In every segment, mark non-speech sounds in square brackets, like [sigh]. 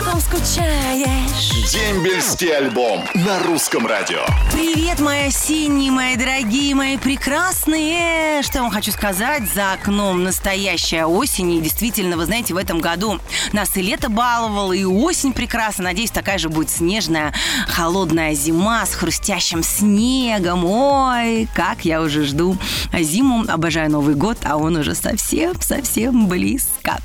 По ком скучаешь? Дембельский альбом на русском радио. Привет, мои осенние, мои дорогие, мои прекрасные. Что я вам хочу сказать? За окном настоящая осень. И действительно, вы знаете, в этом году нас и лето баловало, и осень прекрасна. Надеюсь, такая же будет снежная, холодная зима с хрустящим снегом. Ой, как я уже жду зиму. Обожаю Новый год, а он уже совсем-совсем близко.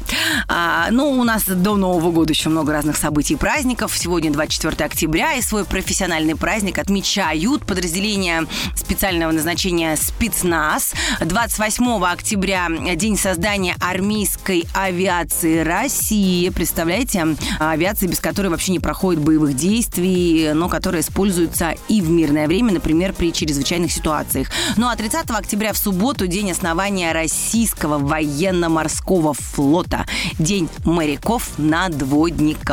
А, ну, у нас до Нового года еще много разных событий и праздников. Сегодня 24 октября, и свой профессиональный праздник отмечают подразделения специального назначения «Спецназ». 28 октября – день создания армейской авиации России. Представляете, авиация, без которой вообще не проходит боевых действий, но которая используется и в мирное время, например, при чрезвычайных ситуациях. Ну а 30 октября в субботу – день основания Российского военно-морского флота. День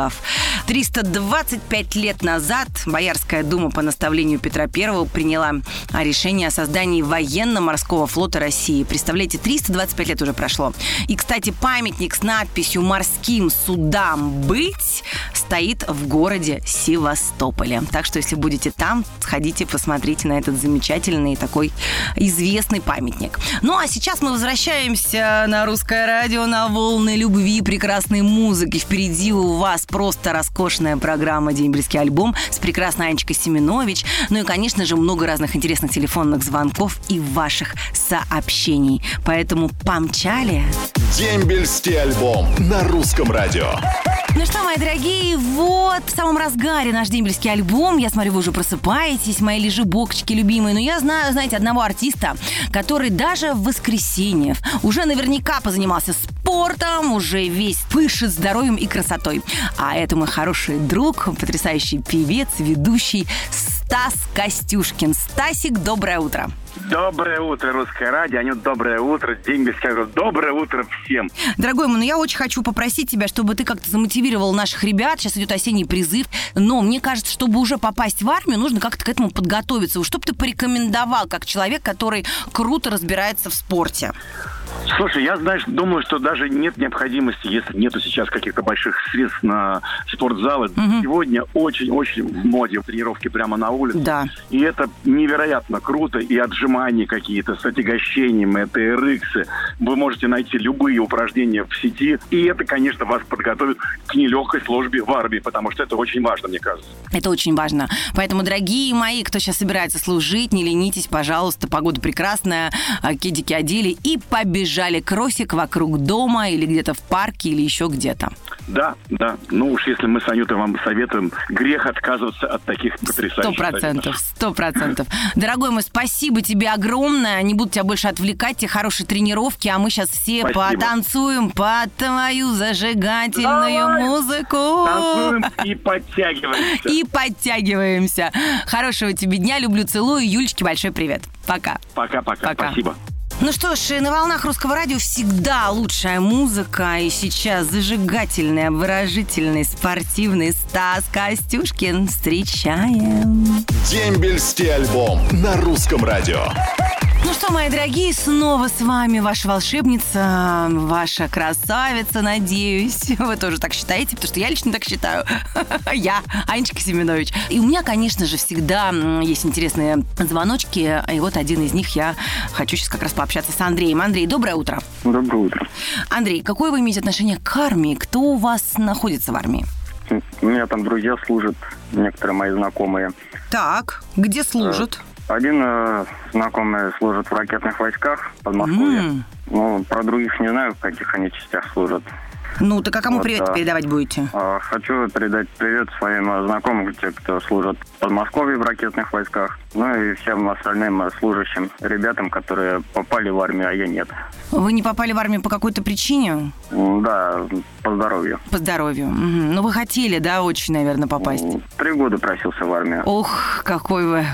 моряков-надводников. 325 лет назад Боярская дума по наставлению Петра I приняла решение о создании военно-морского флота России. Представляете, 325 лет уже прошло. И, кстати, памятник с надписью «Морским судам быть» стоит в городе Севастополе. Так что, если будете там, сходите, посмотрите на этот замечательный такой известный памятник. Ну, а сейчас мы возвращаемся на русское радио, на волны любви, прекрасной музыки. Впереди у вас просто роскошная программа «Дембельский альбом» с прекрасной Анечкой Семенович. Ну и, конечно же, много разных интересных телефонных звонков и ваших сообщений. Поэтому помчали. Дембельский альбом на русском радио. Ну что, мои дорогие, вот в самом разгаре наш дембельский альбом. Я смотрю, вы уже просыпаетесь, мои лежебокочки любимые. Но я знаю, знаете, одного артиста, который даже в воскресенье уже наверняка позанимался спортом, уже весь пышет здоровьем и красотой. А это мой хороший друг, потрясающий певец, ведущий Стас Костюшкин. Стасик, доброе утро. Доброе утро, Русское радио. Анют, доброе утро. Дембельский альбом. Доброе утро всем. Дорогой мой, ну я очень хочу попросить тебя, чтобы ты как-то замотивировал наших ребят. Сейчас идет осенний призыв. Но мне кажется, чтобы уже попасть в армию, нужно как-то к этому подготовиться. Что бы ты порекомендовал, как человек, который круто разбирается в спорте? Слушай, я, знаешь, думаю, что даже нет необходимости, если нету сейчас каких-то больших средств на спортзалы. Мгм. Сегодня очень-очень в моде тренировки прямо на улице. Да. И это невероятно круто. И отжимания какие-то с отягощением, это RX. Вы можете найти любые упражнения в сети. И это, конечно, вас подготовит к нелегкой службе в армии, потому что это очень важно, мне кажется. Это очень важно. Поэтому, дорогие мои, кто сейчас собирается служить, не ленитесь, пожалуйста. Погода прекрасная, а, кедики одели и побежали кроссик вокруг дома или где-то в парке или еще где-то. Да, да. Ну уж если мы с Анютой вам советуем, грех отказываться от таких потрясающих Сто процентов, сто процентов. Дорогой мой, спасибо тебе огромное. Не буду тебя больше отвлекать, тебе хорошие тренировки, а мы сейчас все Спасибо. потанцуем под твою зажигательную Давай. музыку. Танцуем и подтягиваемся. И подтягиваемся. Хорошего тебе дня, люблю, целую. Юлечке большой привет. Пока. Пока-пока. Пока. Спасибо. Ну что ж, на волнах русского радио всегда лучшая музыка. И сейчас зажигательный, обворожительный, спортивный Стас Костюшкин. Встречаем. Дембельский альбом на русском радио. Ну что, мои дорогие, снова с вами ваша волшебница, ваша красавица, надеюсь. [laughs] Вы тоже так считаете, потому что я лично так считаю. [laughs] Я, Анечка Семенович. И у меня, конечно же, всегда есть интересные звоночки. И вот один из них я хочу сейчас как раз пообщаться с Андреем. Андрей, доброе утро. Доброе утро. Андрей, какое вы имеете отношение к армии? Кто у вас находится в армии? У меня там друзья служат, некоторые мои знакомые. Так, где служат? Один э, знакомый служит в ракетных войсках в Подмосковье. М. Ну, про других не знаю, в каких они частях служат. Ну, так а кому Вот, привет да. передавать будете? А, хочу передать привет своим э, знакомым, те, кто служат в Подмосковье в ракетных войсках. Ну и всем остальным э, служащим ребятам, которые попали в армию, а я нет. Вы не попали в армию по какой-то причине? Да, по здоровью. По здоровью. Мгм. Ну, вы хотели, да, очень, наверное, попасть? Три года просился в армию. Ох, какой вы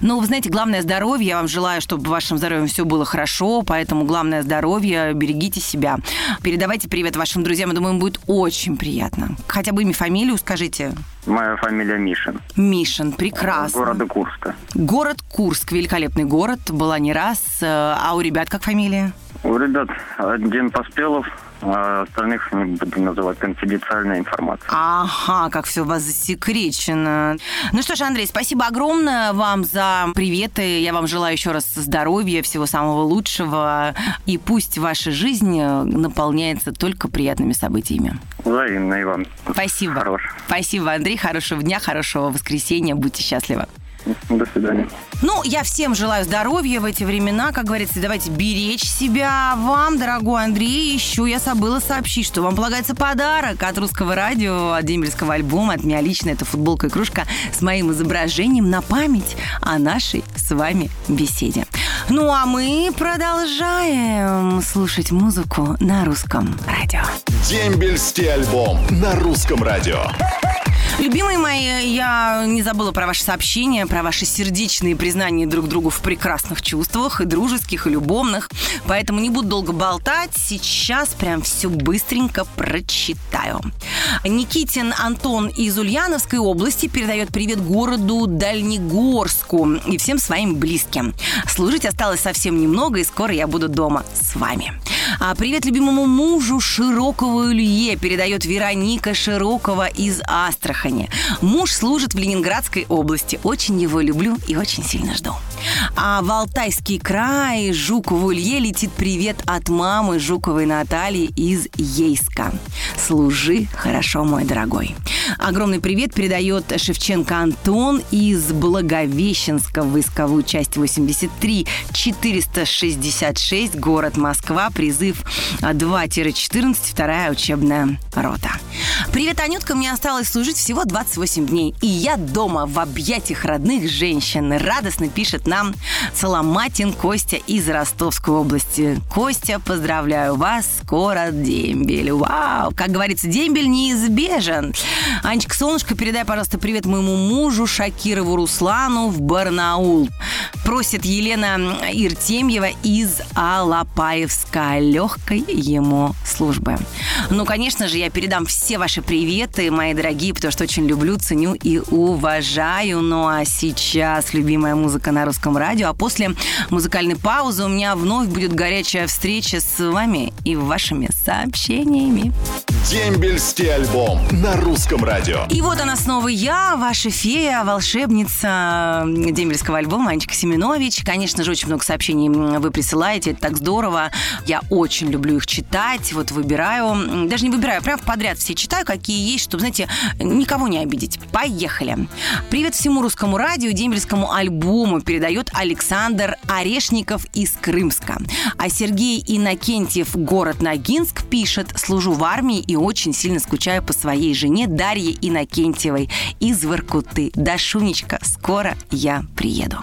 Ну, вы знаете, главное здоровье. Я вам желаю, чтобы вашим здоровьем все было хорошо, поэтому главное здоровье, берегите себя. Передавайте привет вашим друзьям, я думаю, им будет очень приятно. Хотя бы имя, фамилию скажите. Моя фамилия Мишин. Мишин, прекрасно. Города Курска. Город Курск, великолепный город, была не раз. А у ребят как фамилия? У ребят один Поспелов, а остальных не буду называть конфиденциальная информация. Ага, как все у вас засекречено. Ну что ж, Андрей, спасибо огромное вам за приветы. Я вам желаю еще раз здоровья, всего самого лучшего. И пусть ваша жизнь наполняется только приятными событиями. Взаимно, Иван. Спасибо. Хорош. Спасибо, Андрей. Хорошего дня, хорошего воскресенья. Будьте счастливы. До свидания. Ну, я всем желаю здоровья в эти времена, как говорится, давайте беречь себя. Вам, дорогой Андрей, еще я забыла сообщить, что вам полагается подарок от русского радио, от дембельского альбома, от меня лично. Это футболка и кружка с моим изображением на память о нашей с вами беседе. Ну, а мы продолжаем слушать музыку на русском радио. Дембельский альбом на русском радио. Любимые мои, я не забыла про ваши сообщения, про ваши сердечные признания друг другу в прекрасных чувствах, и дружеских, и любовных. Поэтому не буду долго болтать. Сейчас прям все быстренько прочитаю. Никитин Антон из Ульяновской области передает привет городу Дальнегорску и всем своим близким. Служить осталось совсем немного, и скоро я буду дома с вами. А привет любимому мужу Широкову Илье передает Вероника Широкова из Астрахани. Муж служит в Ленинградской области. Очень его люблю и очень сильно жду. А в Алтайский край Жукову Илье летит привет от мамы Жуковой Натальи из Ейска. Служи хорошо, мой дорогой. Огромный привет передает Шевченко Антон из Благовещенска войсковую часть 83 466, город Москва, призыв 2-14, вторая учебная рота. Привет, Анютка, мне осталось служить всего 28 дней, и я дома в объятиях родных женщин. Радостно пишет нам Соломатин Костя из Ростовской области. Костя, поздравляю вас, скоро дембель. Вау! Как говорится, дембель неизбежен. Анечка, солнышко, передай, пожалуйста, привет моему мужу Шакирову Руслану в Барнаул. Просит Елена Иртемьева из Алапаевска. Легкой ему службы. Ну, конечно же, я передам все ваши приветы, мои дорогие, потому что очень люблю, ценю и уважаю. Ну, а сейчас любимая музыка на русском радио. А после музыкальной паузы у меня вновь будет горячая встреча с вами и вашими сообщениями. Дембельский альбом на русском радио. И вот она снова я, ваша фея, волшебница дембельского альбома Анечка Семенович. Конечно же, очень много сообщений вы присылаете, это так здорово. Я очень люблю их читать, вот выбираю, даже не выбираю, прям подряд все читаю, какие есть, чтобы, знаете, никого не обидеть. Поехали. Привет всему русскому радио, дембельскому альбому передает Александр Орешников из Крымска. А Сергей Иннокентьев, город Ногинск, пишет, служу в армии и очень сильно скучаю по своей жене Дарье Иннокентьевой из Воркуты. Дашунечка, скоро я приеду.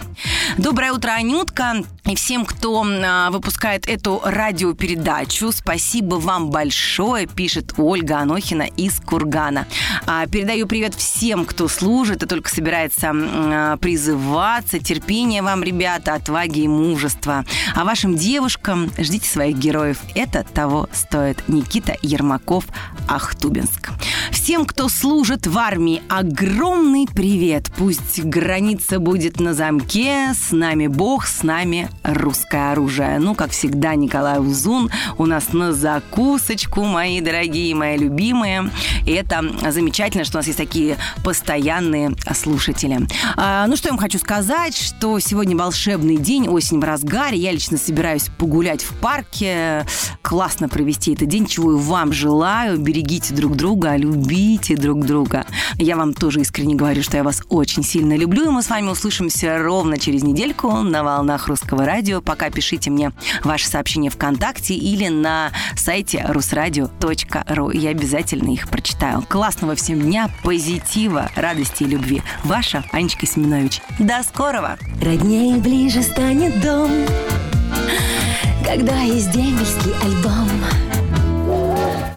Доброе утро, Анютка. И всем, кто а, выпускает эту радиопередачу, спасибо вам большое, пишет Ольга Анохина из Кургана. А, передаю привет всем, кто служит и только собирается а, призываться. Терпения вам, ребята, отваги и мужества. А вашим девушкам ждите своих героев. Это того стоит. Никита Ермаков, Ахтубинск. Всем, кто служит в армии, огромный привет. Пусть граница будет на замке. С нами Бог, с нами русское оружие. Ну, как всегда, Николай Узун у нас на закусочку, мои дорогие, мои любимые. И это замечательно, что у нас есть такие постоянные слушатели. А, ну, что я вам хочу сказать, что сегодня волшебный день, осень в разгаре. Я лично собираюсь погулять в парке, классно провести этот день, чего и вам желаю. Берегите друг друга, любите друг друга. Я вам тоже искренне говорю, что я вас очень сильно люблю, и мы с вами услышимся ровно через недельку на волнах русского радио. Пока пишите мне ваши сообщения ВКонтакте или на сайте русрадио.ру. Я обязательно их прочитаю. Классного всем дня, позитива, радости и любви. Ваша Анечка Семенович. До скорого! Роднее ближе станет дом Когда есть дембельский альбом